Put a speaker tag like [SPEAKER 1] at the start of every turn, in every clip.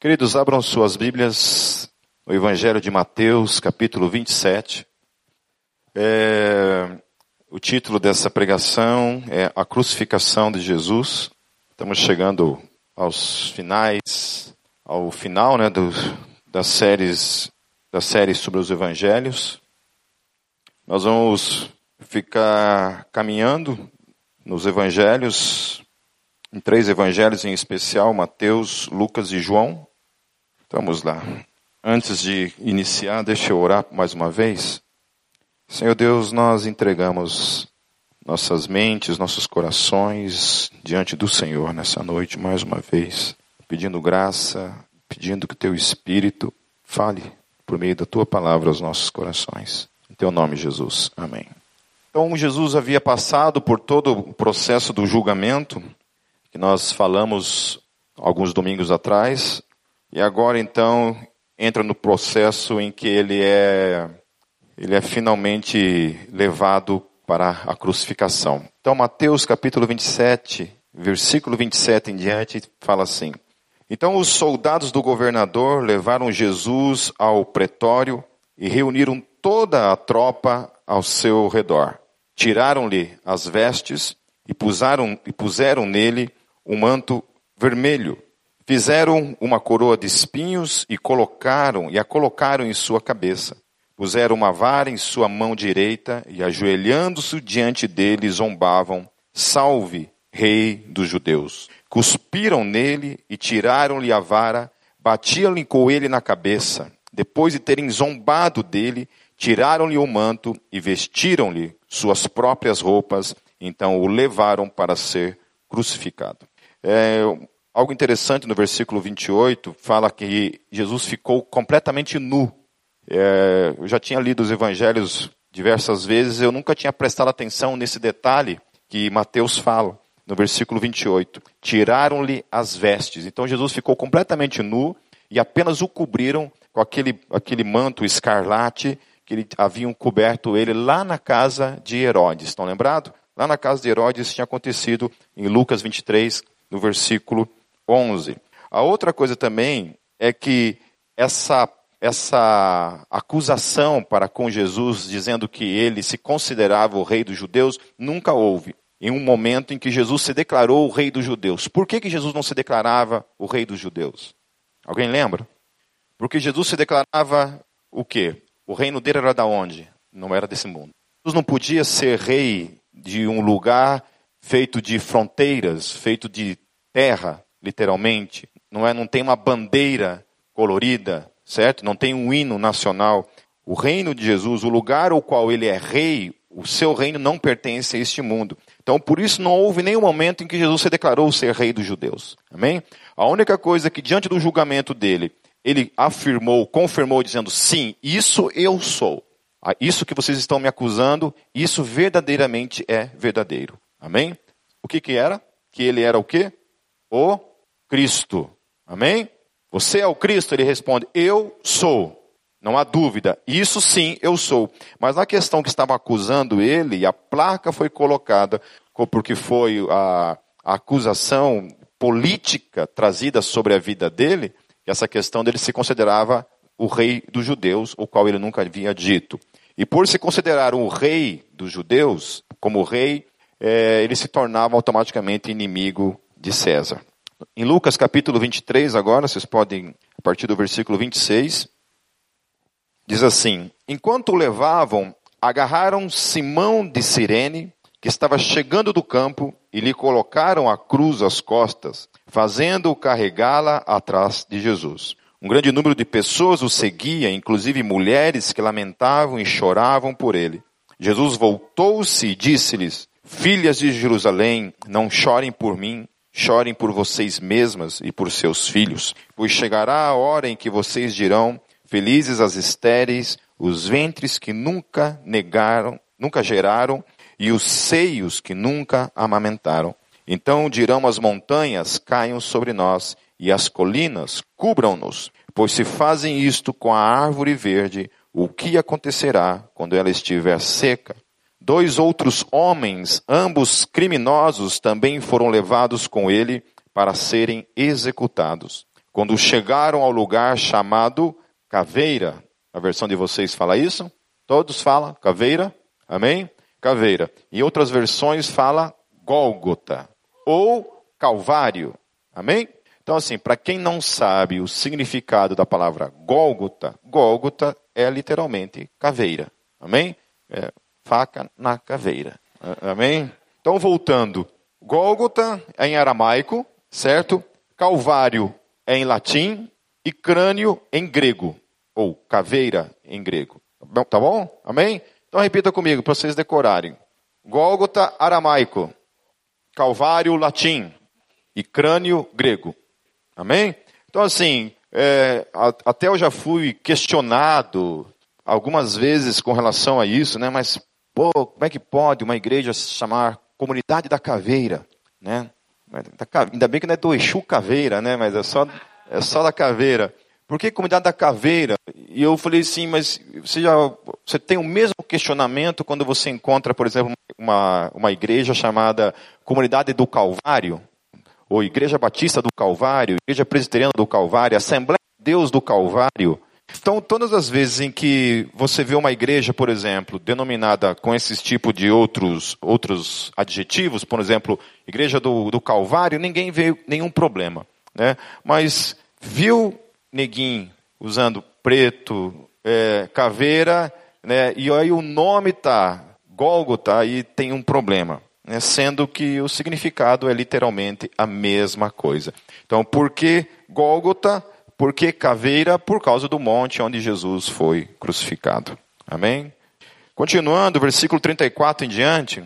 [SPEAKER 1] Queridos, abram suas Bíblias no Evangelho de Mateus, capítulo 27. É, o título dessa pregação é A Crucificação de Jesus. Estamos chegando aos finais, ao final né, do, das séries da série sobre os Evangelhos. Nós vamos ficar caminhando nos Evangelhos, em três Evangelhos em especial, Mateus, Lucas e João. Vamos lá. Antes de iniciar, deixa eu orar mais uma vez. Senhor Deus, nós entregamos nossas mentes, nossos corações diante do Senhor nessa noite mais uma vez, pedindo graça, pedindo que teu Espírito fale por meio da tua palavra aos nossos corações. Em teu nome, Jesus. Amém. Então, Jesus havia passado por todo o processo do julgamento, que nós falamos alguns domingos atrás, e agora então entra no processo em que ele é ele é finalmente levado para a crucificação. Então Mateus capítulo 27, versículo 27 em diante fala assim: Então os soldados do governador levaram Jesus ao pretório e reuniram toda a tropa ao seu redor. Tiraram-lhe as vestes e puseram, e puseram nele um manto vermelho Fizeram uma coroa de espinhos e colocaram e a colocaram em sua cabeça. Puseram uma vara em sua mão direita e ajoelhando-se diante dele zombavam: Salve, rei dos judeus. Cuspiram nele e tiraram-lhe a vara, batiam-lhe com ele na cabeça. Depois de terem zombado dele, tiraram-lhe o manto e vestiram-lhe suas próprias roupas. Então o levaram para ser crucificado. É, Algo interessante no versículo 28 fala que Jesus ficou completamente nu. É, eu já tinha lido os evangelhos diversas vezes, eu nunca tinha prestado atenção nesse detalhe que Mateus fala no versículo 28. Tiraram-lhe as vestes. Então Jesus ficou completamente nu e apenas o cobriram com aquele, aquele manto escarlate que ele, haviam coberto ele lá na casa de Herodes. Estão lembrados? Lá na casa de Herodes tinha acontecido em Lucas 23, no versículo 11. A outra coisa também é que essa, essa acusação para com Jesus, dizendo que ele se considerava o rei dos judeus, nunca houve. Em um momento em que Jesus se declarou o rei dos judeus. Por que, que Jesus não se declarava o rei dos judeus? Alguém lembra? Porque Jesus se declarava o quê? O reino dele era da onde? Não era desse mundo. Jesus não podia ser rei de um lugar feito de fronteiras, feito de terra, literalmente, não é, não tem uma bandeira colorida, certo? Não tem um hino nacional. O reino de Jesus, o lugar ao qual ele é rei, o seu reino não pertence a este mundo. Então, por isso não houve nenhum momento em que Jesus se declarou ser rei dos judeus. Amém? A única coisa que diante do julgamento dele, ele afirmou, confirmou dizendo: "Sim, isso eu sou. Ah, isso que vocês estão me acusando, isso verdadeiramente é verdadeiro." Amém? O que que era? Que ele era o quê? O Cristo. Amém? Você é o Cristo? Ele responde: Eu sou. Não há dúvida. Isso sim, eu sou. Mas na questão que estava acusando ele, a placa foi colocada porque foi a, a acusação política trazida sobre a vida dele, essa questão dele se considerava o rei dos judeus, o qual ele nunca havia dito. E por se considerar o rei dos judeus, como rei, é, ele se tornava automaticamente inimigo de César. Em Lucas capítulo 23, agora, vocês podem, a partir do versículo 26, diz assim: Enquanto o levavam, agarraram Simão de Cirene, que estava chegando do campo, e lhe colocaram a cruz às costas, fazendo-o carregá-la atrás de Jesus. Um grande número de pessoas o seguia, inclusive mulheres que lamentavam e choravam por ele. Jesus voltou-se e disse-lhes: Filhas de Jerusalém, não chorem por mim, Chorem por vocês mesmas e por seus filhos, pois chegará a hora em que vocês dirão: Felizes as estéreis, os ventres que nunca negaram, nunca geraram, e os seios que nunca amamentaram. Então dirão as montanhas: Caiam sobre nós, e as colinas cubram-nos. Pois se fazem isto com a árvore verde, o que acontecerá quando ela estiver seca? Dois outros homens, ambos criminosos, também foram levados com ele para serem executados. quando chegaram ao lugar chamado Caveira. A versão de vocês fala isso? Todos falam Caveira? Amém? Caveira. Em outras versões fala Gólgota ou Calvário. Amém? Então, assim, para quem não sabe o significado da palavra Gólgota, Gólgota é literalmente caveira. Amém? É, faca na caveira. Amém? Então, voltando. Gólgota é em aramaico, certo? Calvário é em latim e crânio em grego, ou caveira em grego. Tá bom? Amém? Então repita comigo para vocês decorarem. Gólgota aramaico, Calvário latim e crânio grego. Amém? Então assim, é, até eu já fui questionado algumas vezes com relação a isso, né? Mas pô, como é que pode uma igreja se chamar Comunidade da Caveira, né? Ainda bem que não é do Exu Caveira, né? Mas é só, é só da Caveira. Por que Comunidade da Caveira? E eu falei assim, mas você já você tem o mesmo questionamento quando você encontra, por exemplo, uma, uma igreja chamada Comunidade do Calvário, ou Igreja Batista do Calvário, Igreja Presbiteriana do Calvário, Assembleia de Deus do Calvário. Então, todas as vezes em que você vê uma igreja, por exemplo, denominada com esses tipos de outros, outros adjetivos, por exemplo, Igreja do, do Calvário, ninguém vê nenhum problema. Né? Mas viu neguinho usando preto, é, caveira, né? e aí o nome tá Gólgota, aí tem um problema. Né? Sendo que o significado é literalmente a mesma coisa. Então, por que Gólgota? Por que caveira? Por causa do monte onde Jesus foi crucificado. Amém? Continuando, versículo 34 em diante,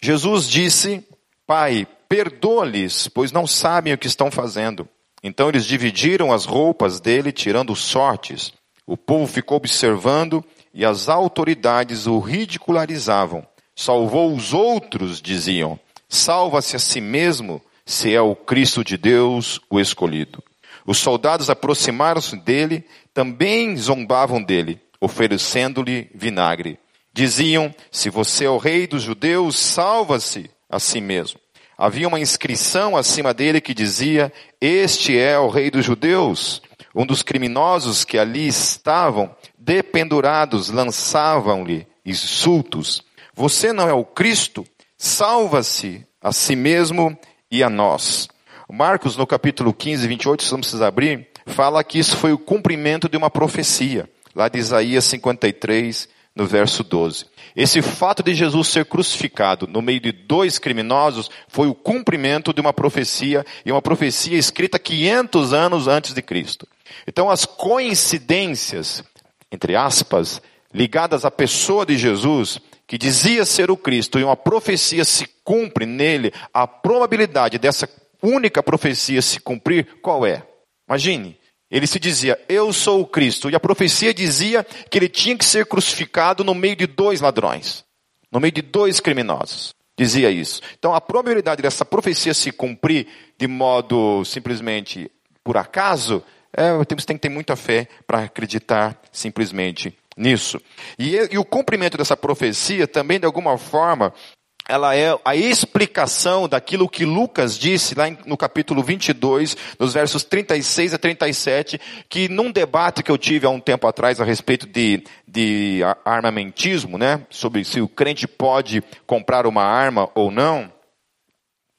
[SPEAKER 1] Jesus disse: Pai, perdoa-lhes, pois não sabem o que estão fazendo. Então eles dividiram as roupas dele, tirando sortes. O povo ficou observando e as autoridades o ridicularizavam. Salvou os outros, diziam. Salva-se a si mesmo, se é o Cristo de Deus, o escolhido. Os soldados aproximaram-se dele, também zombavam dele, oferecendo-lhe vinagre. Diziam: Se você é o rei dos judeus, salva-se a si mesmo. Havia uma inscrição acima dele que dizia: Este é o rei dos judeus. Um dos criminosos que ali estavam, dependurados, lançavam-lhe insultos. Você não é o Cristo? Salva-se a si mesmo e a nós. Marcos, no capítulo 15, 28, se não precisa abrir, fala que isso foi o cumprimento de uma profecia, lá de Isaías 53, no verso 12. Esse fato de Jesus ser crucificado no meio de dois criminosos foi o cumprimento de uma profecia, e uma profecia escrita 500 anos antes de Cristo. Então as coincidências, entre aspas, ligadas à pessoa de Jesus, que dizia ser o Cristo, e uma profecia se cumpre nele, a probabilidade dessa única profecia se cumprir, qual é? Imagine, ele se dizia, eu sou o Cristo, e a profecia dizia que ele tinha que ser crucificado no meio de dois ladrões, no meio de dois criminosos. Dizia isso. Então a probabilidade dessa profecia se cumprir de modo simplesmente por acaso, é, temos tem que ter muita fé para acreditar simplesmente nisso. E, e o cumprimento dessa profecia também, de alguma forma, ela é a explicação daquilo que Lucas disse lá no capítulo 22, nos versos 36 a 37, que num debate que eu tive há um tempo atrás a respeito de, de armamentismo, né, sobre se o crente pode comprar uma arma ou não,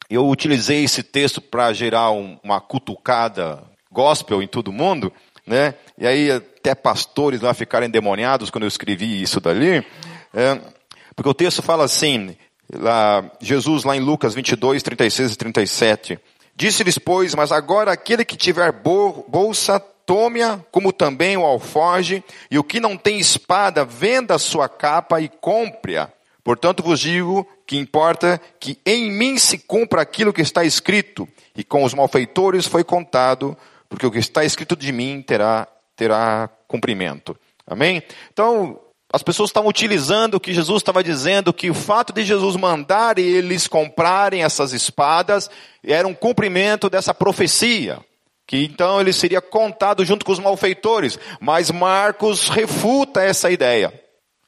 [SPEAKER 1] eu utilizei esse texto para gerar um, uma cutucada gospel em todo mundo, né, e aí até pastores lá ficaram endemoniados quando eu escrevi isso dali, é, porque o texto fala assim, lá, Jesus lá em Lucas 22, 36 e 37. Disse-lhes, pois, mas agora aquele que tiver bolsa, tome-a, como também o alforge, e o que não tem espada, venda a sua capa e compre-a. Portanto vos digo que importa que em mim se cumpra aquilo que está escrito, e com os malfeitores foi contado, porque o que está escrito de mim terá, terá cumprimento. Amém? Então, as pessoas estavam utilizando o que Jesus estava dizendo, que o fato de Jesus mandar eles comprarem essas espadas era um cumprimento dessa profecia. Que então ele seria contado junto com os malfeitores. Mas Marcos refuta essa ideia.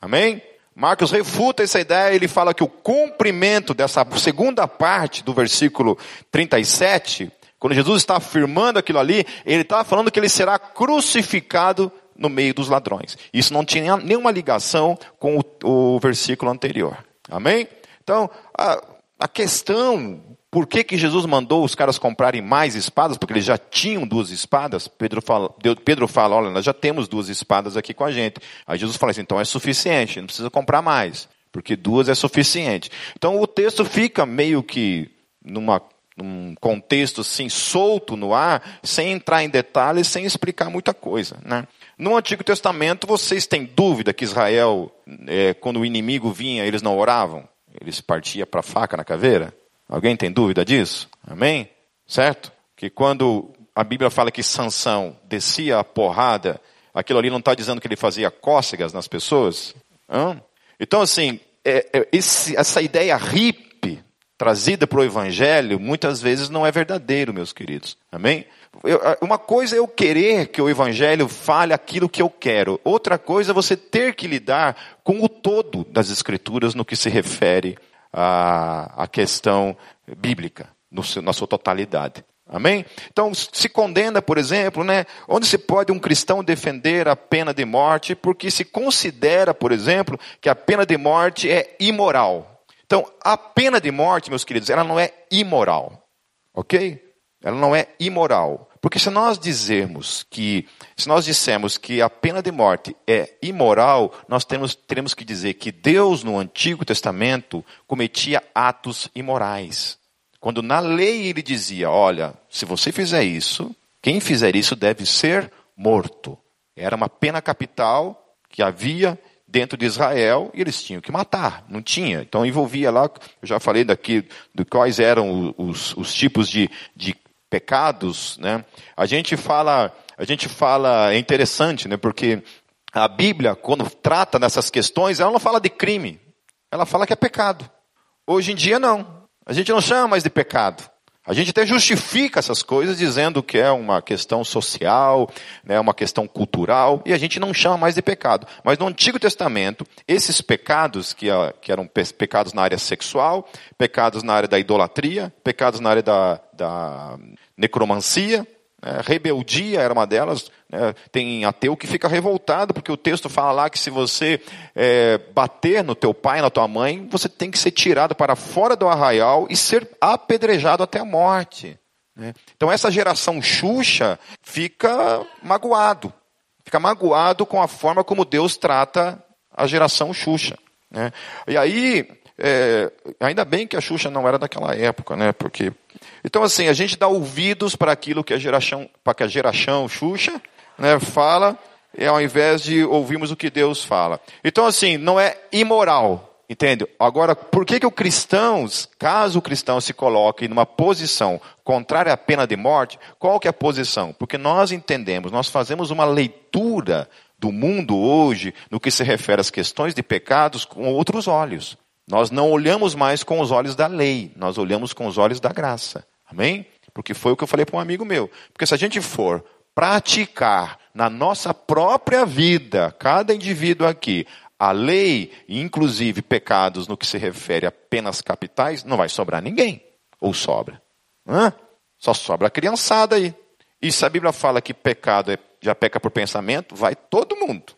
[SPEAKER 1] Amém? Marcos refuta essa ideia, ele fala que o cumprimento dessa segunda parte do versículo 37 Quando Jesus está afirmando aquilo ali, ele está falando que ele será crucificado no meio dos ladrões. Isso não tinha nenhuma ligação com o, o versículo anterior. Amém? Então, a, a questão, por que, que Jesus mandou os caras comprarem mais espadas? Porque eles já tinham duas espadas. Pedro fala, Pedro fala, olha, nós já temos duas espadas aqui com a gente. Aí Jesus fala assim, então é suficiente, não precisa comprar mais. Porque duas é suficiente. Então o texto fica meio que numa num contexto assim solto no ar, sem entrar em detalhes, sem explicar muita coisa, né? No Antigo Testamento, vocês têm dúvida que Israel, é, quando o inimigo vinha, eles não oravam? Eles partiam para a faca na caveira? Alguém tem dúvida disso? Amém? Certo? Que quando a Bíblia fala que Sansão descia a porrada, aquilo ali não está dizendo que ele fazia cócegas nas pessoas? Hã? Então, assim, é, é, esse, essa ideia hippie trazida para o Evangelho, muitas vezes não é verdadeiro, meus queridos. Amém? Eu, uma coisa é eu querer que o Evangelho fale aquilo que eu quero. Outra coisa é você ter que lidar com o todo das Escrituras no que se refere à, à questão bíblica, no, na sua totalidade. Amém? Então, se condena, por exemplo, né, onde se pode um cristão defender a pena de morte, porque se considera, por exemplo, que a pena de morte é imoral. Então, a pena de morte, meus queridos, ela não é imoral. Ok? Ela não é imoral. Porque se nós dizermos que, se nós dissermos que a pena de morte é imoral, nós temos, teremos que dizer que Deus no Antigo Testamento cometia atos imorais. Quando na lei ele dizia, olha, se você fizer isso, quem fizer isso deve ser morto. Era uma pena capital que havia dentro de Israel e eles tinham que matar, não tinha. Então envolvia lá, eu já falei daqui, de quais eram os, os tipos de, de pecados, né? A gente fala, a gente fala, é interessante, né? Porque a Bíblia, quando trata dessas questões, ela não fala de crime, ela fala que é pecado. Hoje em dia não. A gente não chama mais de pecado. A gente até justifica essas coisas dizendo que é uma questão social, né, uma questão cultural, e a gente não chama mais de pecado. Mas no Antigo Testamento, esses pecados, que, que eram pecados na área sexual, pecados na área da idolatria, pecados na área da, da necromancia, né, rebeldia era uma delas, né, tem ateu que fica revoltado, porque o texto fala lá que se você é, bater no teu pai, na tua mãe, você tem que ser tirado para fora do arraial e ser apedrejado até a morte. Né? Então essa geração Xuxa fica magoado. Fica magoado com a forma como Deus trata a geração Xuxa. Né? E aí, é, ainda bem que a Xuxa não era daquela época, né? Porque então assim a gente dá ouvidos para aquilo que a geração, para que a geração Xuxa né, fala, e ao invés de ouvirmos o que Deus fala. Então, assim, não é imoral, entende? Agora, por que, que o cristão, caso o cristão se coloque numa posição contrária à pena de morte, qual que é a posição? Porque nós entendemos, nós fazemos uma leitura do mundo hoje, no que se refere às questões de pecados, com outros olhos. Nós não olhamos mais com os olhos da lei, nós olhamos com os olhos da graça. Amém? Porque foi o que eu falei para um amigo meu. Porque se a gente for praticar na nossa própria vida, cada indivíduo aqui, a lei, inclusive pecados no que se refere a penas capitais, não vai sobrar ninguém. Ou sobra? Hã? Só sobra a criançada aí. E se a Bíblia fala que pecado é, já peca por pensamento, vai todo mundo.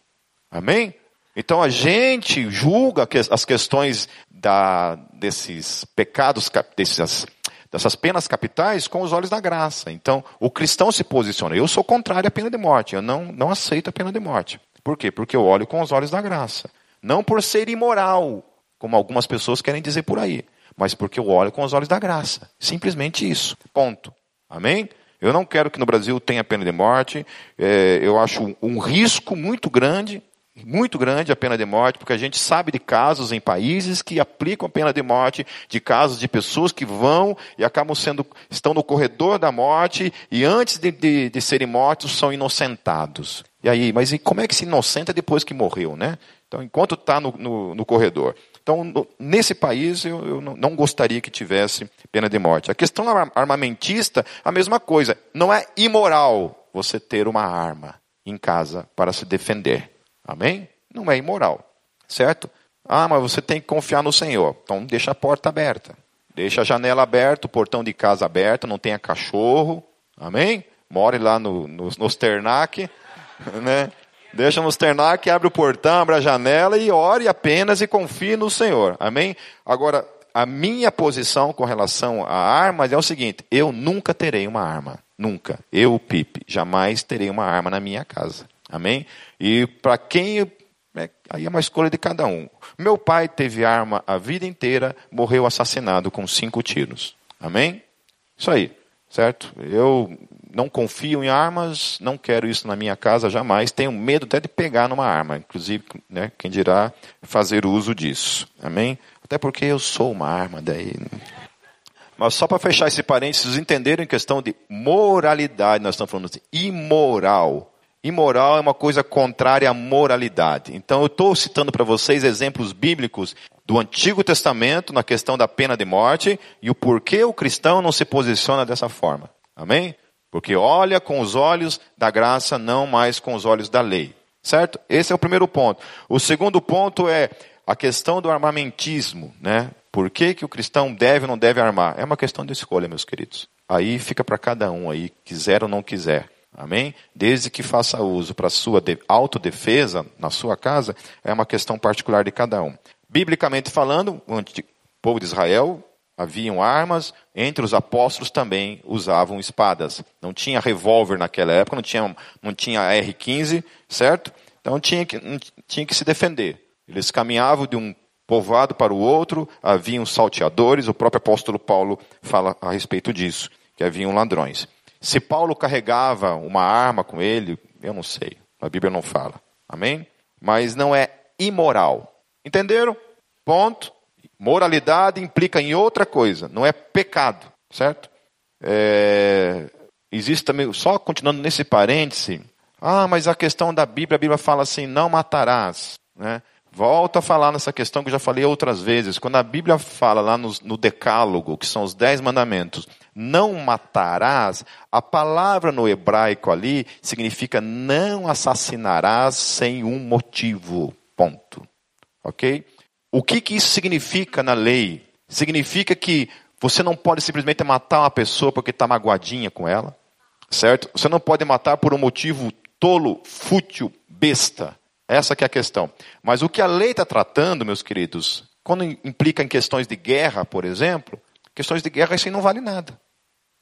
[SPEAKER 1] Amém? Então a gente julga as questões da, desses pecados, desses dessas penas capitais com os olhos da graça. Então, o cristão se posiciona. Eu sou contrário à pena de morte. Eu não, não aceito a pena de morte. Por quê? Porque eu olho com os olhos da graça. Não por ser imoral, como algumas pessoas querem dizer por aí, mas porque eu olho com os olhos da graça. Simplesmente isso. Ponto. Amém? Eu não quero que no Brasil tenha pena de morte. É, eu acho um risco muito grande muito grande a pena de morte, porque a gente sabe de casos em países que aplicam a pena de morte, de casos de pessoas que vão e acabam sendo, estão no corredor da morte e antes de, de, de serem mortos são inocentados. E aí, mas e como é que se inocenta depois que morreu, né? Então, enquanto está no, no, no, corredor. Então, no, nesse país, eu, eu, não gostaria que tivesse pena de morte. A questão armamentista, a mesma coisa. Não é imoral você ter uma arma em casa para se defender. Amém? Não é imoral, certo? Ah, mas você tem que confiar no Senhor. Então deixa a porta aberta. Deixa a janela aberta, o portão de casa aberto, não tenha cachorro. Amém? More lá no, no, no Sternac, né? Deixa no Sternac, abre o portão, abre a janela e ore apenas e confie no Senhor. Amém? Agora, a minha posição com relação a armas é o seguinte: eu nunca terei uma arma. Nunca. Eu, Pipe, jamais terei uma arma na minha casa. Amém? E para quem. É, aí é uma escolha de cada um. Meu pai teve arma a vida inteira, morreu assassinado com cinco tiros. Amém? Isso aí, certo? Eu não confio em armas, não quero isso na minha casa jamais, tenho medo até de pegar numa arma, inclusive, né, quem dirá fazer uso disso. Amém? Até porque eu sou uma arma daí. Mas só para fechar esse parênteses, entenderam em questão de moralidade, nós estamos falando assim, imoral. Imoral é uma coisa contrária à moralidade. Então eu estou citando para vocês exemplos bíblicos do Antigo Testamento na questão da pena de morte e o porquê o cristão não se posiciona dessa forma. Amém? Porque olha com os olhos da graça, não mais com os olhos da lei. Certo? Esse é o primeiro ponto. O segundo ponto é a questão do armamentismo, né? Por que, que o cristão deve ou não deve armar? É uma questão de escolha, meus queridos. Aí fica para cada um aí, quiser ou não quiser. Amém? Desde que faça uso para sua autodefesa na sua casa, é uma questão particular de cada um. Biblicamente falando, o povo de Israel haviam armas, entre os apóstolos também usavam espadas. Não tinha revólver naquela época, não tinha, não tinha R-15, certo? Então tinha que, tinha que se defender. Eles caminhavam de um povoado para o outro, haviam salteadores, o próprio apóstolo Paulo fala a respeito disso, que haviam ladrões. Se Paulo carregava uma arma com ele, eu não sei, a Bíblia não fala. Amém? Mas não é imoral. Entenderam? Ponto. Moralidade implica em outra coisa, não é pecado, certo? É, existe também, só continuando nesse parêntese, ah, mas a questão da Bíblia, a Bíblia fala assim, não matarás. Né? Volto a falar nessa questão que eu já falei outras vezes. Quando a Bíblia fala lá no, no, Decálogo, que são os dez mandamentos, não matarás, a palavra no hebraico ali significa não assassinarás sem um motivo. Ponto. Ok? O que, que isso significa na lei? Significa que você não pode simplesmente matar uma pessoa porque está magoadinha com ela, certo? Você não pode matar por um motivo tolo, fútil, besta. Essa que é a questão. Mas o que a lei está tratando, meus queridos, quando implica em questões de guerra, por exemplo, questões de guerra isso aí não vale nada.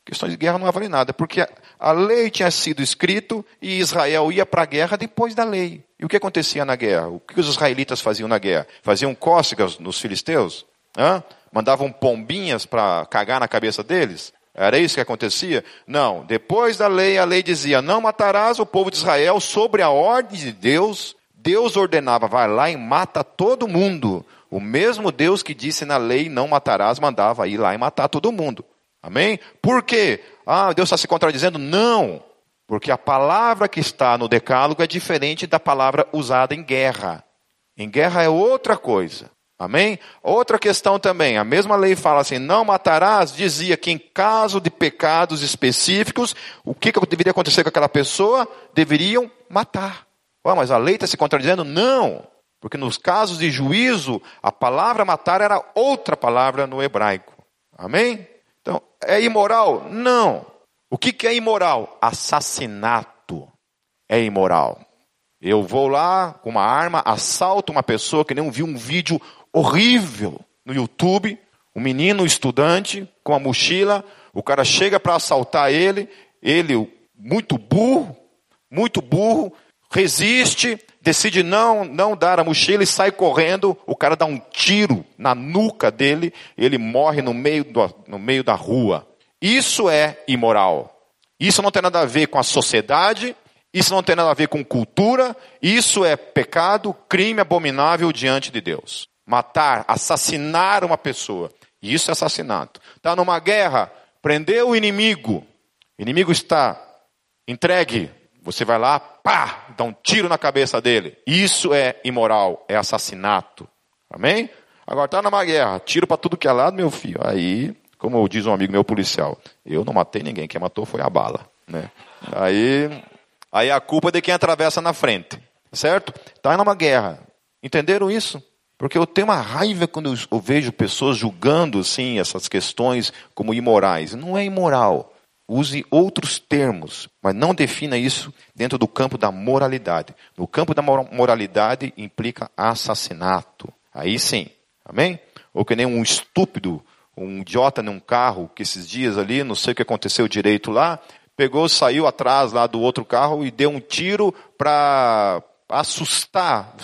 [SPEAKER 1] Questões de guerra não vale nada, porque a lei tinha sido escrito e Israel ia para a guerra depois da lei. E o que acontecia na guerra? O que os israelitas faziam na guerra? Faziam cócegas nos filisteus? Hã? Mandavam pombinhas para cagar na cabeça deles? Era isso que acontecia? Não. Depois da lei, a lei dizia: não matarás o povo de Israel sobre a ordem de Deus Deus ordenava, vai lá e mata todo mundo. O mesmo Deus que disse na lei, não matarás, mandava ir lá e matar todo mundo. Amém? Por quê? Ah, Deus está se contradizendo? Não. Porque a palavra que está no decálogo é diferente da palavra usada em guerra. Em guerra é outra coisa. Amém? Outra questão também, a mesma lei fala assim: não matarás, dizia que em caso de pecados específicos, o que, que deveria acontecer com aquela pessoa? Deveriam matar. Oh, mas a lei está se contradizendo? Não. Porque nos casos de juízo, a palavra matar era outra palavra no hebraico. Amém? Então, é imoral? Não. O que, que é imoral? Assassinato é imoral. Eu vou lá com uma arma, assalto uma pessoa que nem vi um vídeo horrível no YouTube, um menino estudante com a mochila, o cara chega para assaltar ele, ele muito burro, muito burro, resiste, decide não, não dar a mochila e sai correndo, o cara dá um tiro na nuca dele, ele morre no meio, do, no meio da rua. Isso é imoral. Isso não tem nada a ver com a sociedade, isso não tem nada a ver com cultura, isso é pecado, crime abominável diante de Deus. Matar, assassinar uma pessoa, isso é assassinato. Está numa guerra, prendeu o inimigo, o inimigo está entregue, você vai lá, pá, dá um tiro na cabeça dele. Isso é imoral, é assassinato. Amém? Agora tá numa guerra, tiro para tudo que é lado, meu filho. Aí, como diz um amigo meu policial, eu não matei ninguém, quem matou foi a bala, né? Aí, aí a culpa é de quem atravessa na frente, certo? Tá numa guerra. Entenderam isso? Porque eu tenho uma raiva quando eu vejo pessoas julgando assim essas questões como imorais. Não é imoral. Use outros termos, mas não defina isso dentro do campo da moralidade. No campo da moralidade implica assassinato. Aí sim. Amém? Ou que nem um estúpido, um idiota num carro, que esses dias ali, não sei o que aconteceu direito lá, pegou, saiu atrás lá do outro carro e deu um tiro para assustar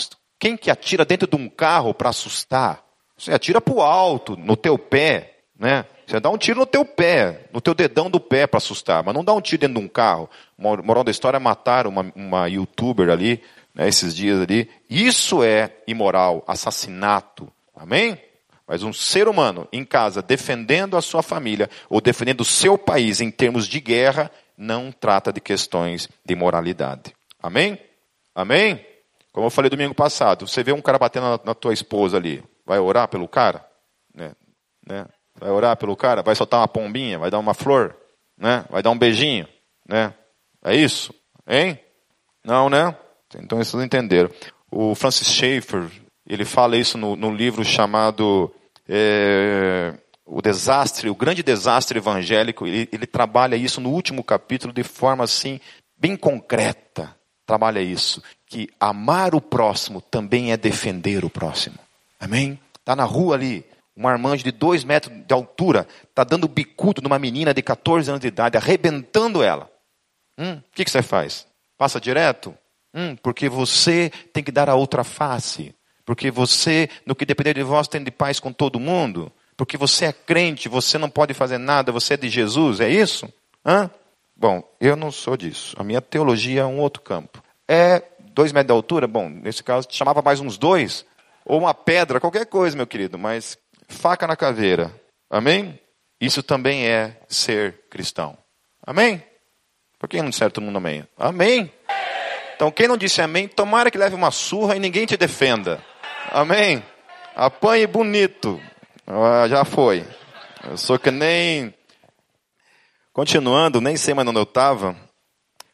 [SPEAKER 1] quem que atira dentro de um carro para assustar? Você atira para o alto, no teu pé, né? Você dá um tiro no teu pé, no teu dedão do pé para assustar, mas não dá um tiro dentro de um carro. Moral da história, mataram uma, uma youtuber ali, né, esses dias ali. Isso é imoral, assassinato. Amém? Mas um ser humano em casa defendendo a sua família ou defendendo o seu país em termos de guerra, não trata de questões de moralidade. Amém? Amém? Como eu falei domingo passado, você vê um cara batendo na, na tua esposa ali, vai orar pelo cara? Né? Né? Vai orar pelo cara? Vai soltar uma pombinha? Vai dar uma flor? Né? Vai dar um beijinho? Né? É isso? Hein? Não, né? Então vocês entenderam. O Francis Schaeffer, ele fala isso no, no livro chamado é, O Desastre, o Grande Desastre Evangélico. Ele, ele trabalha isso no último capítulo de forma assim, bem concreta. Trabalha isso que amar o próximo também é defender o próximo. Amém? Está na rua ali, um marmanjo de dois metros de altura, está dando bicudo numa menina de 14 anos de idade, arrebentando ela. Hum, o que, que você faz? Passa direto? Hum, porque você tem que dar a outra face. Porque você, no que depender de vós, tem de paz com todo mundo. Porque você é crente, você não pode fazer nada, você é de Jesus, é isso? Hã? Bom, eu não sou disso. A minha teologia é um outro campo. É dois metros de altura, bom, nesse caso chamava mais uns dois, ou uma pedra, qualquer coisa, meu querido, mas faca na caveira. Amém? Isso também é ser cristão. Amém? Por que não disser todo mundo amém? Amém? Então quem não disse amém, tomara que leve uma surra e ninguém te defenda. Amém? Apanhe bonito. Ah, já foi. Eu sou que nem. Continuando, nem sei mais onde eu estava.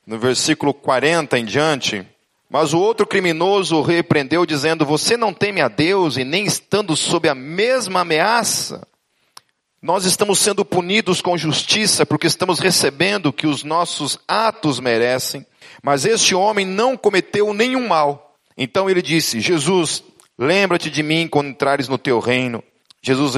[SPEAKER 1] No versículo 40 em diante. Mas o outro criminoso o repreendeu, dizendo: Você não teme a Deus e nem estando sob a mesma ameaça? Nós estamos sendo punidos com justiça porque estamos recebendo o que os nossos atos merecem, mas este homem não cometeu nenhum mal. Então ele disse: Jesus, lembra-te de mim quando entrares no teu reino. Jesus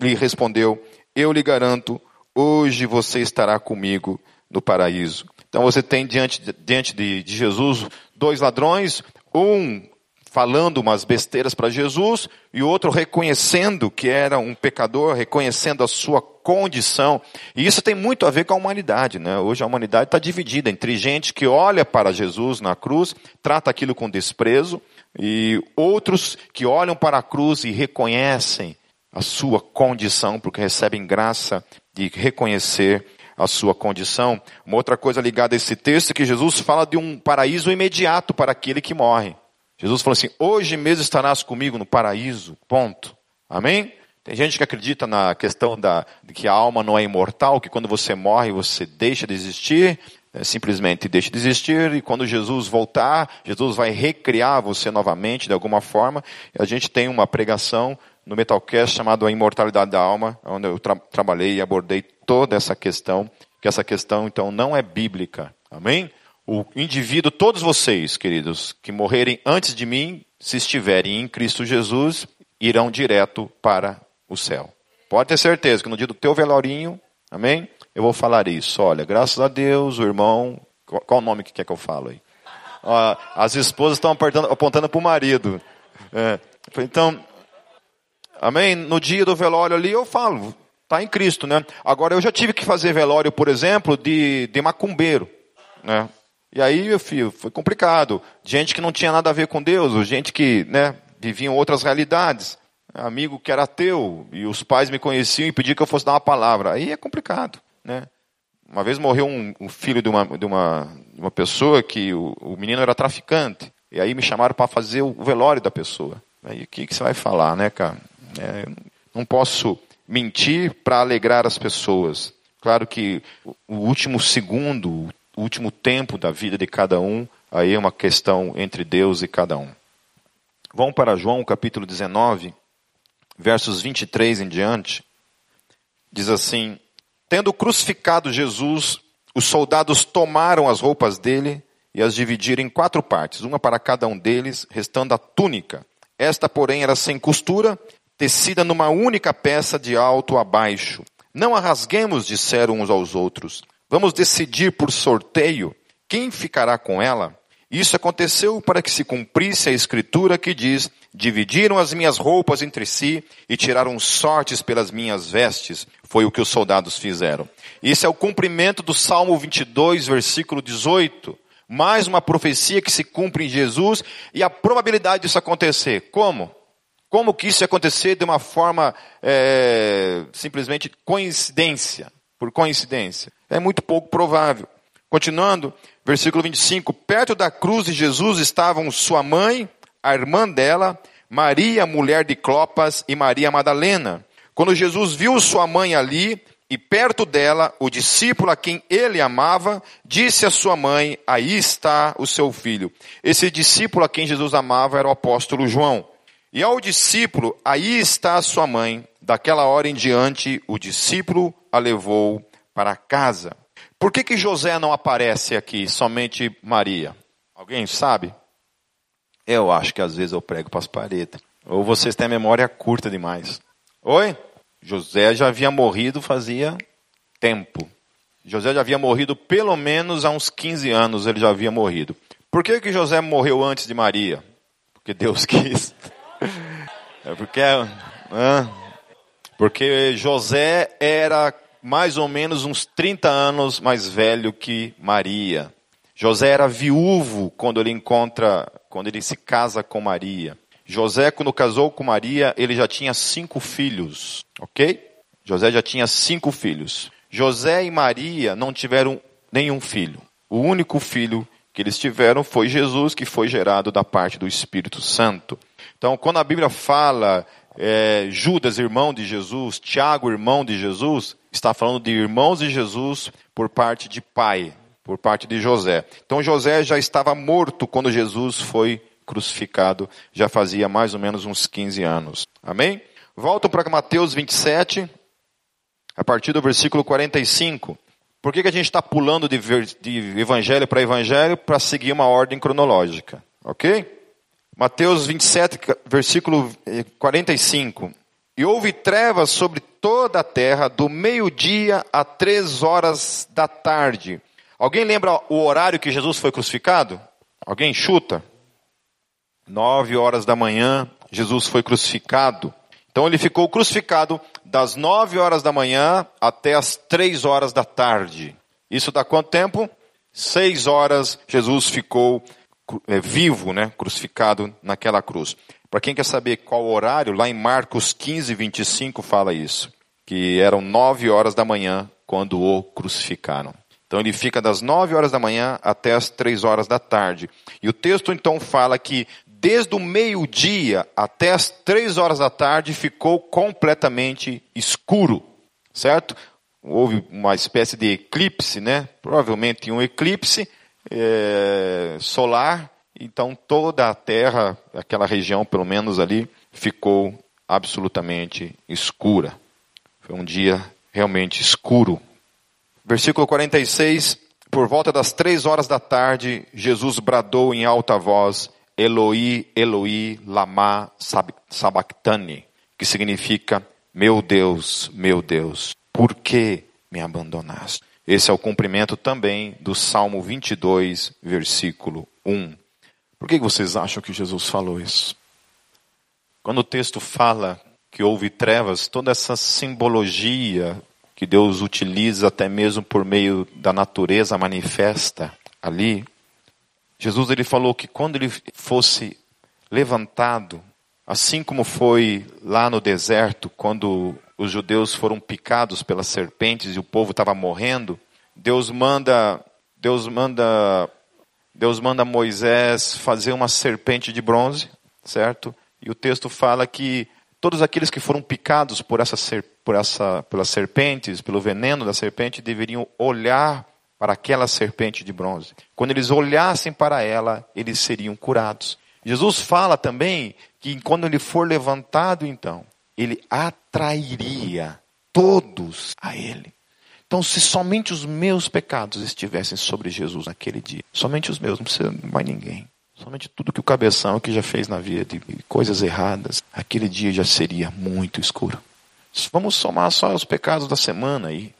[SPEAKER 1] lhe respondeu: Eu lhe garanto, hoje você estará comigo no paraíso. Então você tem diante, diante de, de Jesus dois ladrões, um falando umas besteiras para Jesus e outro reconhecendo que era um pecador, reconhecendo a sua condição. E isso tem muito a ver com a humanidade, né? Hoje a humanidade está dividida entre gente que olha para Jesus na cruz, trata aquilo com desprezo, e outros que olham para a cruz e reconhecem a sua condição, porque recebem graça de reconhecer a sua condição. Uma outra coisa ligada a esse texto é que Jesus fala de um paraíso imediato para aquele que morre. Jesus falou assim: hoje mesmo estarás comigo no paraíso. Ponto. Amém? Tem gente que acredita na questão da, de que a alma não é imortal, que quando você morre você deixa de existir, é, simplesmente deixa de existir, e quando Jesus voltar, Jesus vai recriar você novamente de alguma forma. A gente tem uma pregação no Metalcast chamado A Imortalidade da Alma, onde eu tra trabalhei e abordei toda essa questão, que essa questão então não é bíblica. Amém? O indivíduo, todos vocês, queridos, que morrerem antes de mim, se estiverem em Cristo Jesus, irão direto para o céu. Pode ter certeza que no dia do teu velorinho, amém? Eu vou falar isso. Olha, graças a Deus, o irmão. Qual, o nome que quer que eu falo aí? as esposas estão apontando para o marido. É. Então, Amém? No dia do velório ali eu falo, está em Cristo, né? Agora eu já tive que fazer velório, por exemplo, de, de macumbeiro, né? E aí, meu filho, foi complicado. Gente que não tinha nada a ver com Deus, gente que, né, viviam outras realidades. Amigo que era ateu, e os pais me conheciam e pediam que eu fosse dar uma palavra. Aí é complicado, né? Uma vez morreu um, um filho de uma, de uma, de uma pessoa que o, o menino era traficante. E aí me chamaram para fazer o velório da pessoa. Aí o que, que você vai falar, né, cara? É, não posso mentir para alegrar as pessoas. Claro que o último segundo, o último tempo da vida de cada um, aí é uma questão entre Deus e cada um. Vamos para João capítulo 19, versos 23 em diante. Diz assim: Tendo crucificado Jesus, os soldados tomaram as roupas dele e as dividiram em quatro partes, uma para cada um deles, restando a túnica. Esta, porém, era sem costura, tecida numa única peça de alto a baixo. Não a rasguemos, disseram uns aos outros. Vamos decidir por sorteio quem ficará com ela. Isso aconteceu para que se cumprisse a escritura que diz: Dividiram as minhas roupas entre si e tiraram sortes pelas minhas vestes. Foi o que os soldados fizeram. Isso é o cumprimento do Salmo 22, versículo 18. Mais uma profecia que se cumpre em Jesus e a probabilidade disso acontecer. Como? Como que isso ia acontecer de uma forma é, simplesmente coincidência? Por coincidência. É muito pouco provável. Continuando, versículo 25: Perto da cruz de Jesus estavam sua mãe, a irmã dela, Maria, mulher de Clopas, e Maria Madalena. Quando Jesus viu sua mãe ali, e perto dela, o discípulo a quem ele amava, disse à sua mãe: Aí está o seu filho. Esse discípulo a quem Jesus amava era o apóstolo João. E ao discípulo: Aí está a sua mãe. Daquela hora em diante, o discípulo a levou para casa. Por que, que José não aparece aqui, somente Maria? Alguém sabe? Eu acho que às vezes eu prego para as paredes. Ou vocês têm memória curta demais. Oi? José já havia morrido fazia tempo. José já havia morrido pelo menos há uns 15 anos, ele já havia morrido. Por que, que José morreu antes de Maria? Porque Deus quis. É porque, porque José era mais ou menos uns 30 anos mais velho que Maria. José era viúvo quando ele encontra, quando ele se casa com Maria. José, quando casou com Maria, ele já tinha cinco filhos, ok? José já tinha cinco filhos. José e Maria não tiveram nenhum filho. O único filho que eles tiveram foi Jesus, que foi gerado da parte do Espírito Santo. Então, quando a Bíblia fala é, Judas, irmão de Jesus, Tiago, irmão de Jesus, está falando de irmãos de Jesus por parte de pai, por parte de José. Então José já estava morto quando Jesus foi crucificado, já fazia mais ou menos uns 15 anos. Amém? Volto para Mateus 27, a partir do versículo 45. Por que, que a gente está pulando de, de evangelho para evangelho? Para seguir uma ordem cronológica. Ok? Mateus 27, versículo 45. E houve trevas sobre toda a terra, do meio-dia a três horas da tarde. Alguém lembra o horário que Jesus foi crucificado? Alguém chuta? Nove horas da manhã, Jesus foi crucificado. Então ele ficou crucificado das nove horas da manhã até as três horas da tarde. Isso dá quanto tempo? Seis horas Jesus ficou é, vivo, né, crucificado naquela cruz. Para quem quer saber qual horário, lá em Marcos 15, 25 fala isso, que eram nove horas da manhã quando o crucificaram. Então ele fica das nove horas da manhã até as três horas da tarde. E o texto então fala que desde o meio-dia até as três horas da tarde ficou completamente escuro, certo? Houve uma espécie de eclipse, né? Provavelmente um eclipse, é, solar, então toda a terra, aquela região pelo menos ali, ficou absolutamente escura. Foi um dia realmente escuro. Versículo 46, por volta das três horas da tarde, Jesus bradou em alta voz, Eloi, Eloi, lama sabachthani, que significa, meu Deus, meu Deus, por que me abandonaste? Esse é o cumprimento também do Salmo 22, versículo 1. Por que vocês acham que Jesus falou isso? Quando o texto fala que houve trevas, toda essa simbologia que Deus utiliza até mesmo por meio da natureza manifesta ali, Jesus ele falou que quando ele fosse levantado, assim como foi lá no deserto, quando os judeus foram picados pelas serpentes e o povo estava morrendo, Deus manda, Deus manda, Deus manda Moisés fazer uma serpente de bronze, certo? E o texto fala que todos aqueles que foram picados por essa, por essa, pelas serpentes, pelo veneno da serpente, deveriam olhar para aquela serpente de bronze. Quando eles olhassem para ela, eles seriam curados. Jesus fala também que quando ele for levantado, então, ele atrairia todos a ele. Então, se somente os meus pecados estivessem sobre Jesus naquele dia, somente os meus, não precisa mais ninguém. Somente tudo que o cabeção que já fez na vida de coisas erradas, aquele dia já seria muito escuro. Vamos somar só os pecados da semana aí.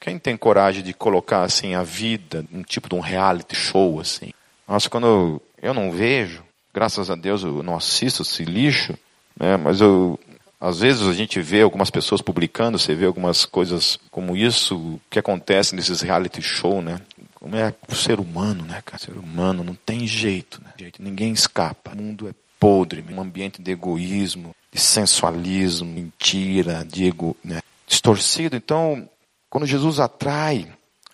[SPEAKER 1] Quem tem coragem de colocar assim a vida, um tipo de um reality show assim? Nossa, quando eu, não vejo, graças a Deus eu não assisto esse lixo, né? Mas eu às vezes a gente vê algumas pessoas publicando, você vê algumas coisas como isso que acontece nesses reality show, né? Como é o ser humano, né, cara? O ser humano não tem jeito, né? Ninguém escapa. O mundo é podre, um ambiente de egoísmo, de sensualismo, mentira, de ego, né? distorcido. Então, quando Jesus atrai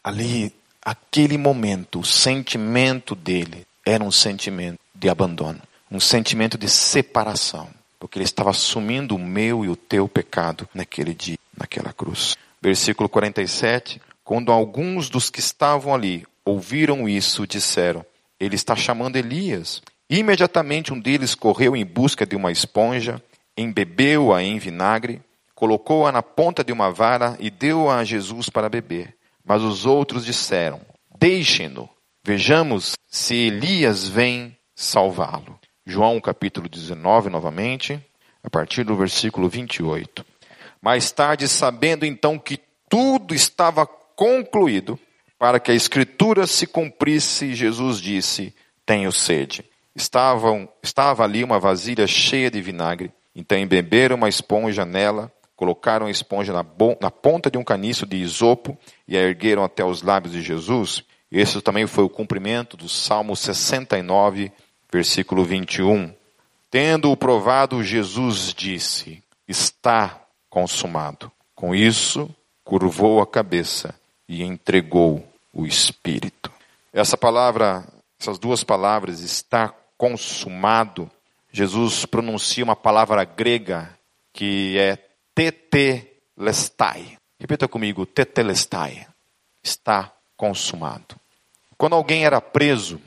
[SPEAKER 1] ali aquele momento, o sentimento dele era um sentimento de abandono, um sentimento de separação porque ele estava assumindo o meu e o teu pecado naquele dia, naquela cruz. Versículo 47: Quando alguns dos que estavam ali ouviram isso, disseram: Ele está chamando Elias. Imediatamente um deles correu em busca de uma esponja, embebeu-a em vinagre, colocou-a na ponta de uma vara e deu-a a Jesus para beber. Mas os outros disseram: Deixem-no, vejamos se Elias vem salvá-lo. João capítulo 19, novamente, a partir do versículo 28. Mais tarde, sabendo então que tudo estava concluído, para que a escritura se cumprisse, Jesus disse: Tenho sede. Estavam, estava ali uma vasilha cheia de vinagre. Então embeberam uma esponja nela, colocaram a esponja na, na ponta de um caniço de isopo e a ergueram até os lábios de Jesus. Esse também foi o cumprimento do Salmo 69, versículo 21. Tendo-o provado, Jesus disse: Está consumado. Com isso, curvou a cabeça e entregou o espírito. Essa palavra, essas duas palavras, está consumado, Jesus pronuncia uma palavra grega que é tetelestai. Repita comigo, tetelestai. Está consumado. Quando alguém era preso,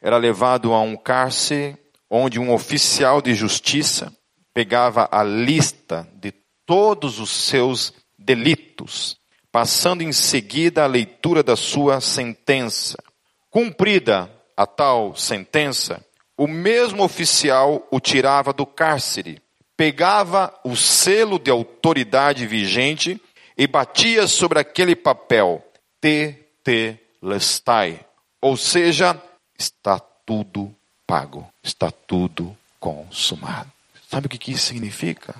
[SPEAKER 1] era levado a um cárcere onde um oficial de justiça pegava a lista de todos os seus delitos, passando em seguida a leitura da sua sentença. Cumprida a tal sentença, o mesmo oficial o tirava do cárcere, pegava o selo de autoridade vigente e batia sobre aquele papel, T-T-Lestai, ou seja, está tudo pago, está tudo consumado. Sabe o que isso significa?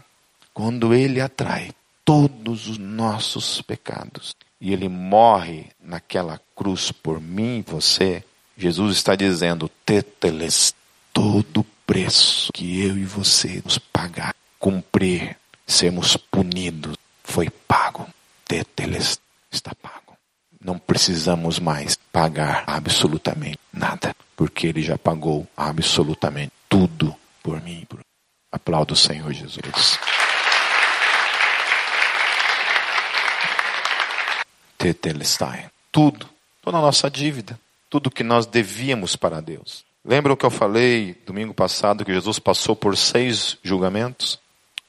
[SPEAKER 1] Quando ele atrai todos os nossos pecados e ele morre naquela cruz por mim e você, Jesus está dizendo: Teteles, todo o preço que eu e você nos pagar, cumprir, sermos punidos, foi pago. Teteles está pago não precisamos mais pagar absolutamente nada, porque Ele já pagou absolutamente tudo por mim. Aplaudo o Senhor Jesus. Tetelestai. Tudo, toda a nossa dívida, tudo que nós devíamos para Deus. Lembram que eu falei domingo passado que Jesus passou por seis julgamentos?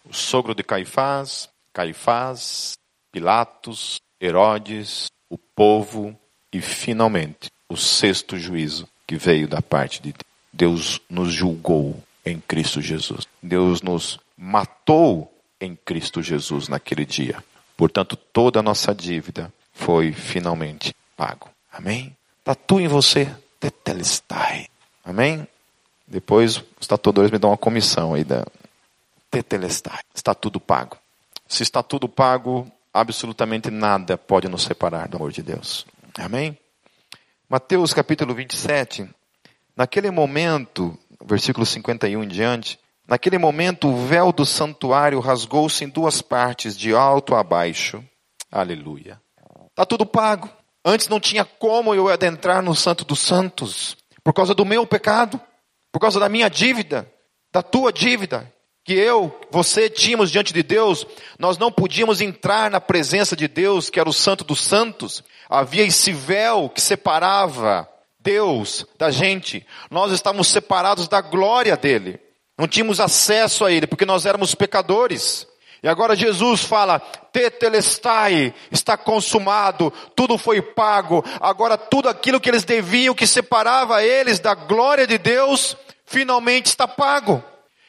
[SPEAKER 1] O sogro de Caifás, Caifás, Pilatos, Herodes, o povo e, finalmente, o sexto juízo que veio da parte de Deus. Deus nos julgou em Cristo Jesus. Deus nos matou em Cristo Jesus naquele dia. Portanto, toda a nossa dívida foi finalmente pago. Amém? Tatue em você Tetelestai. Amém? Depois os tatuadores me dão uma comissão aí da Tetelestai. Está tudo pago. Se está tudo pago, absolutamente nada pode nos separar do amor de Deus. Amém? Mateus capítulo 27, naquele momento, versículo 51 em diante, naquele momento o véu do santuário rasgou-se em duas partes, de alto a baixo. Aleluia. Está tudo pago. Antes não tinha como eu adentrar no Santo dos Santos, por causa do meu pecado, por causa da minha dívida, da tua dívida, que eu, você tínhamos diante de Deus, nós não podíamos entrar na presença de Deus, que era o Santo dos Santos. Havia esse véu que separava Deus da gente. Nós estávamos separados da glória dele. Não tínhamos acesso a ele, porque nós éramos pecadores. E agora Jesus fala, tetelestai, está consumado, tudo foi pago. Agora tudo aquilo que eles deviam, que separava eles da glória de Deus, finalmente está pago.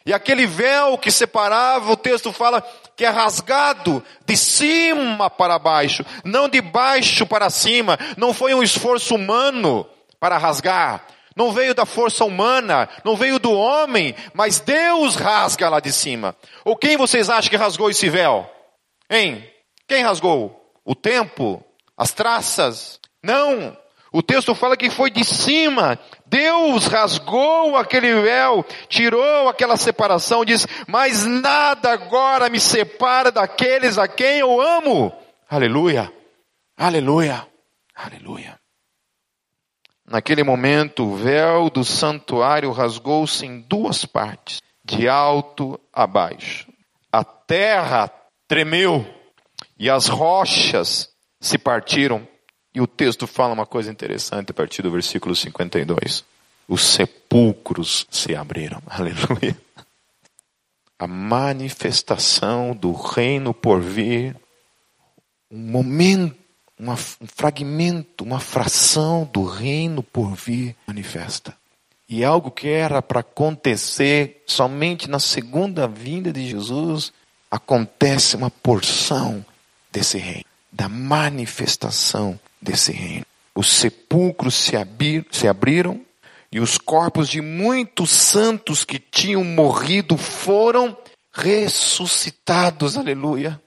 [SPEAKER 1] E aquele véu que separava, o texto fala que é rasgado de cima para baixo, não de baixo para cima. Não foi um esforço humano para rasgar. Não veio da força humana, não veio do homem, mas Deus rasga lá de cima. Ou quem vocês acham que rasgou esse véu? Hein? Quem rasgou? O tempo? As traças? Não. O texto fala que foi de cima. Deus rasgou aquele véu, tirou aquela separação, diz: Mas nada agora me separa daqueles a quem eu amo. Aleluia, aleluia, aleluia. Naquele momento, o véu do santuário rasgou-se em duas partes, de alto a baixo. A terra tremeu e as rochas se partiram e o texto fala uma coisa interessante a partir do versículo 52. Os sepulcros se abriram. Aleluia. A manifestação do reino por vir, um momento, uma, um fragmento, uma fração do reino por vir manifesta. E algo que era para acontecer somente na segunda vinda de Jesus, acontece uma porção desse reino, da manifestação desse reino. Os sepulcros se, abrir, se abriram e os corpos de muitos santos que tinham morrido foram ressuscitados, aleluia,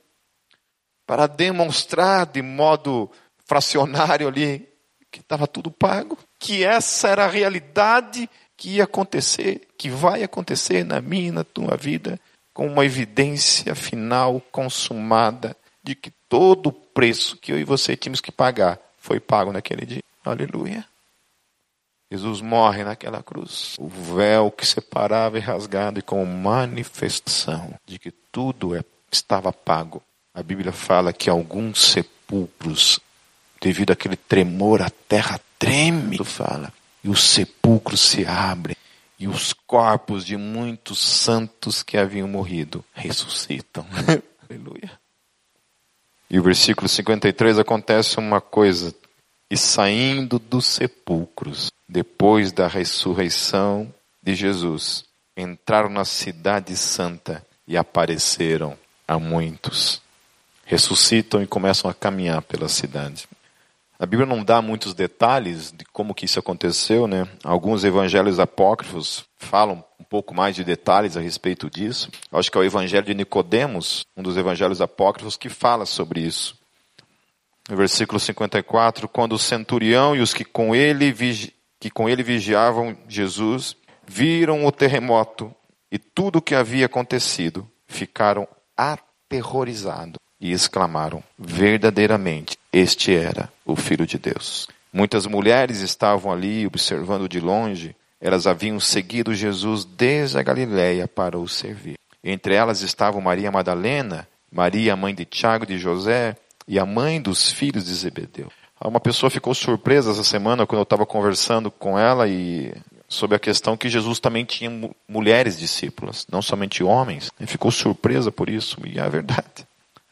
[SPEAKER 1] para demonstrar de modo fracionário ali que estava tudo pago, que essa era a realidade que ia acontecer, que vai acontecer na minha e na tua vida, com uma evidência final consumada de que todo o preço que eu e você tínhamos que pagar foi pago naquele dia. Aleluia. Jesus morre naquela cruz. O véu que separava é rasgado e com manifestação de que tudo é, estava pago. A Bíblia fala que alguns sepulcros, devido àquele tremor, a terra treme, fala, e os sepulcros se abrem e os corpos de muitos santos que haviam morrido ressuscitam. Aleluia. E o versículo 53 acontece uma coisa. E saindo dos sepulcros, depois da ressurreição de Jesus, entraram na cidade santa e apareceram a muitos. Ressuscitam e começam a caminhar pela cidade. A Bíblia não dá muitos detalhes de como que isso aconteceu, né? Alguns evangelhos apócrifos falam um pouco mais de detalhes a respeito disso. Acho que é o evangelho de Nicodemos, um dos evangelhos apócrifos que fala sobre isso. No versículo 54, quando o centurião e os que com ele, que com ele vigiavam Jesus viram o terremoto e tudo o que havia acontecido, ficaram aterrorizados e exclamaram: verdadeiramente, este era o Filho de Deus. Muitas mulheres estavam ali observando de longe. Elas haviam seguido Jesus desde a Galiléia para o servir. Entre elas estavam Maria Madalena, Maria, mãe de Tiago de José, e a mãe dos filhos de Zebedeu. Uma pessoa ficou surpresa essa semana quando eu estava conversando com ela e sobre a questão que Jesus também tinha mulheres discípulas, não somente homens. Ficou surpresa por isso e é verdade.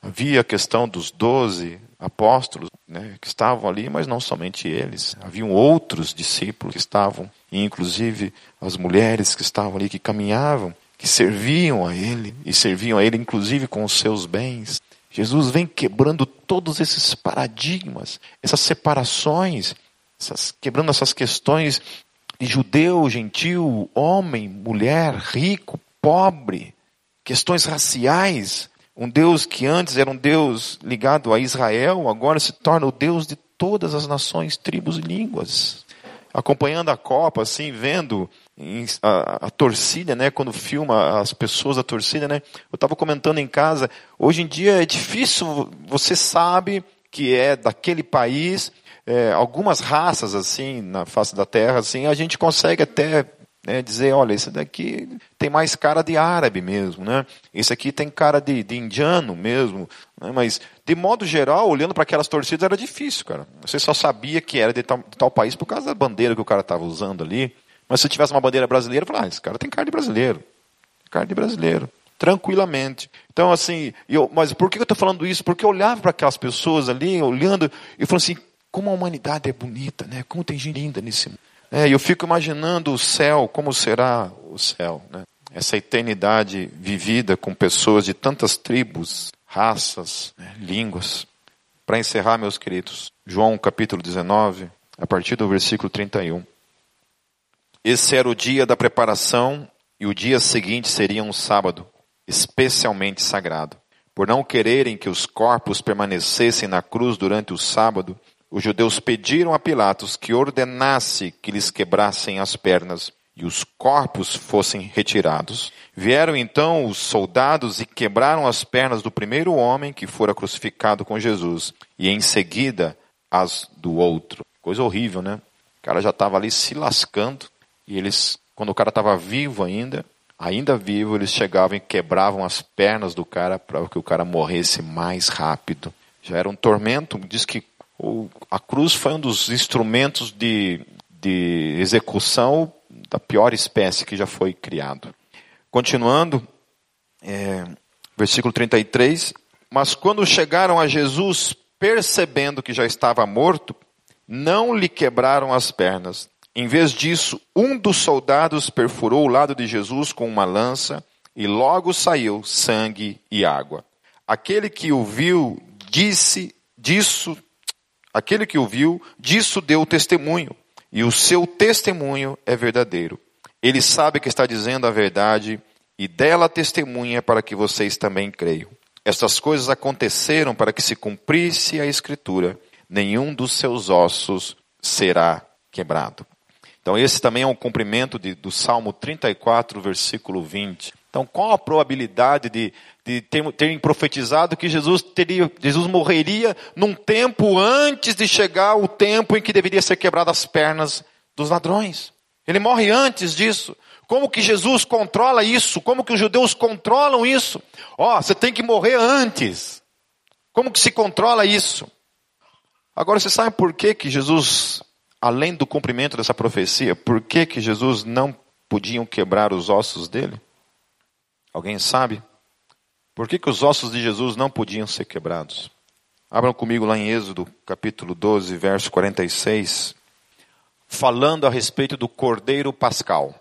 [SPEAKER 1] Havia a questão dos doze apóstolos né, que estavam ali, mas não somente eles. Haviam outros discípulos que estavam, e inclusive as mulheres que estavam ali, que caminhavam, que serviam a ele, e serviam a ele inclusive com os seus bens. Jesus vem quebrando todos esses paradigmas, essas separações, essas, quebrando essas questões de judeu, gentil, homem, mulher, rico, pobre, questões raciais, um Deus que antes era um Deus ligado a Israel, agora se torna o Deus de todas as nações, tribos e línguas. Acompanhando a Copa, assim, vendo a, a, torcida, né, quando filma as pessoas da torcida, né, eu estava comentando em casa, hoje em dia é difícil, você sabe que é daquele país, é, algumas raças, assim, na face da terra, assim, a gente consegue até né, dizer, olha, esse daqui tem mais cara de árabe mesmo, né? Esse aqui tem cara de, de indiano mesmo, né? mas de modo geral, olhando para aquelas torcidas era difícil, cara. Você só sabia que era de tal, de tal país por causa da bandeira que o cara estava usando ali. Mas se tivesse uma bandeira brasileira, eu falava, ah, esse cara tem cara de brasileiro, cara de brasileiro, tranquilamente. Então, assim, eu, mas por que eu estou falando isso? Porque eu olhava para aquelas pessoas ali, olhando, e falando assim, como a humanidade é bonita, né? Como tem gente linda nesse mundo. É, eu fico imaginando o céu, como será o céu, né? Essa eternidade vivida com pessoas de tantas tribos, raças, né, línguas. Para encerrar, meus queridos, João capítulo 19, a partir do versículo 31. Esse era o dia da preparação e o dia seguinte seria um sábado, especialmente sagrado. Por não quererem que os corpos permanecessem na cruz durante o sábado, os judeus pediram a Pilatos que ordenasse que lhes quebrassem as pernas e os corpos fossem retirados. Vieram então os soldados e quebraram as pernas do primeiro homem que fora crucificado com Jesus, e em seguida as do outro. Coisa horrível, né? O cara já estava ali se lascando, e eles, quando o cara estava vivo ainda, ainda vivo, eles chegavam e quebravam as pernas do cara para que o cara morresse mais rápido. Já era um tormento, diz que a cruz foi um dos instrumentos de, de execução da pior espécie que já foi criado. Continuando, é, versículo 33. Mas quando chegaram a Jesus, percebendo que já estava morto, não lhe quebraram as pernas. Em vez disso, um dos soldados perfurou o lado de Jesus com uma lança e logo saiu sangue e água. Aquele que o viu disse disso Aquele que o viu, disso deu testemunho, e o seu testemunho é verdadeiro. Ele sabe que está dizendo a verdade, e dela testemunha para que vocês também creiam. Estas coisas aconteceram para que se cumprisse a Escritura: nenhum dos seus ossos será quebrado. Então, esse também é um cumprimento de, do Salmo 34, versículo 20. Então, qual a probabilidade de, de ter, terem profetizado que Jesus, teria, Jesus morreria num tempo antes de chegar o tempo em que deveria ser quebradas as pernas dos ladrões? Ele morre antes disso. Como que Jesus controla isso? Como que os judeus controlam isso? Ó, oh, você tem que morrer antes. Como que se controla isso? Agora você sabe por que que Jesus, além do cumprimento dessa profecia, por que que Jesus não podiam quebrar os ossos dele? Alguém sabe? Por que, que os ossos de Jesus não podiam ser quebrados? Abram comigo lá em Êxodo, capítulo 12, verso 46, falando a respeito do Cordeiro Pascal.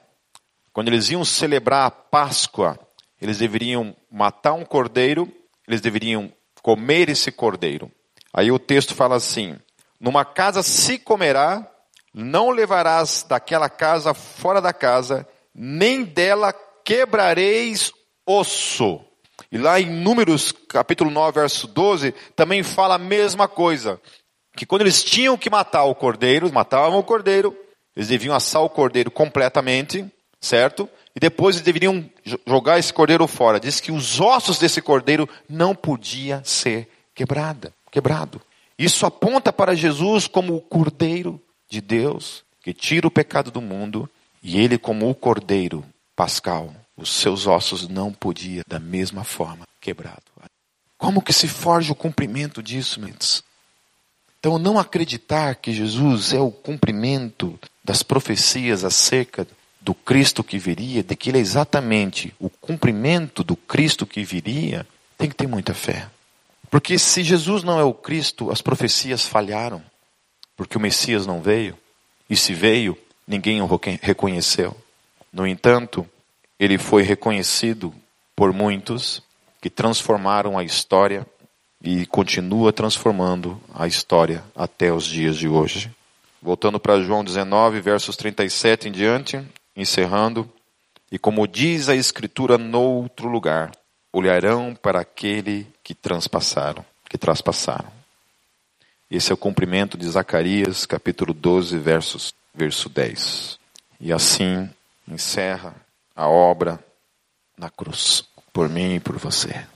[SPEAKER 1] Quando eles iam celebrar a Páscoa, eles deveriam matar um cordeiro, eles deveriam comer esse cordeiro. Aí o texto fala assim: Numa casa se comerá, não levarás daquela casa fora da casa, nem dela quebrareis osso. E lá em Números, capítulo 9, verso 12, também fala a mesma coisa. Que quando eles tinham que matar o cordeiro, matavam o cordeiro, eles deviam assar o cordeiro completamente, certo? E depois eles deveriam jogar esse cordeiro fora. Diz que os ossos desse cordeiro não podia ser quebrada, quebrado. Isso aponta para Jesus como o cordeiro de Deus que tira o pecado do mundo e ele como o cordeiro pascal os seus ossos não podiam da mesma forma quebrado. Como que se forja o cumprimento disso, mentes? Então, não acreditar que Jesus é o cumprimento das profecias acerca do Cristo que viria, de que ele é exatamente o cumprimento do Cristo que viria, tem que ter muita fé. Porque se Jesus não é o Cristo, as profecias falharam, porque o Messias não veio, e se veio, ninguém o reconheceu. No entanto, ele foi reconhecido por muitos que transformaram a história e continua transformando a história até os dias de hoje. Voltando para João 19, versos 37 em diante, encerrando. E como diz a Escritura noutro lugar, olharão para aquele que transpassaram, que traspassaram. Esse é o cumprimento de Zacarias, capítulo 12, versos, verso 10. E assim encerra a obra na cruz, por mim e por você.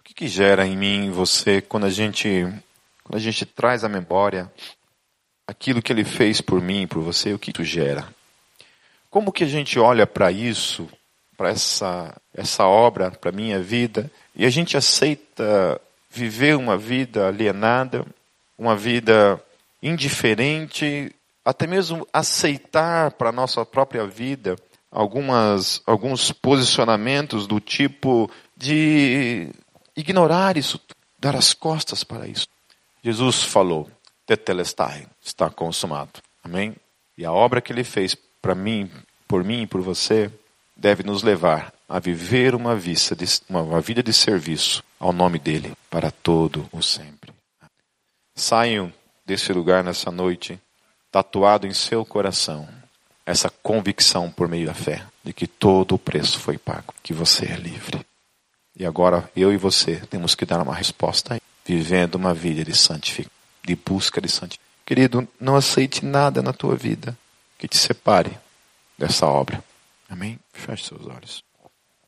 [SPEAKER 1] O que, que gera em mim e você quando a gente quando a gente traz à memória aquilo que ele fez por mim e por você, o que isso gera? como que a gente olha para isso, para essa, essa obra, para minha vida, e a gente aceita viver uma vida alienada, uma vida indiferente, até mesmo aceitar para a nossa própria vida algumas, alguns posicionamentos do tipo de ignorar isso, dar as costas para isso. Jesus falou, tetelestai, está consumado. Amém? E a obra que ele fez para mim, por mim e por você, deve nos levar a viver uma, vista de, uma vida de serviço ao nome dele para todo o sempre. Saiam desse lugar nessa noite, tatuado em seu coração, essa convicção por meio da fé de que todo o preço foi pago, que você é livre. E agora eu e você temos que dar uma resposta aí, vivendo uma vida de santificação, de busca de santidade. Querido, não aceite nada na tua vida que te separe dessa obra. Amém? Feche seus olhos.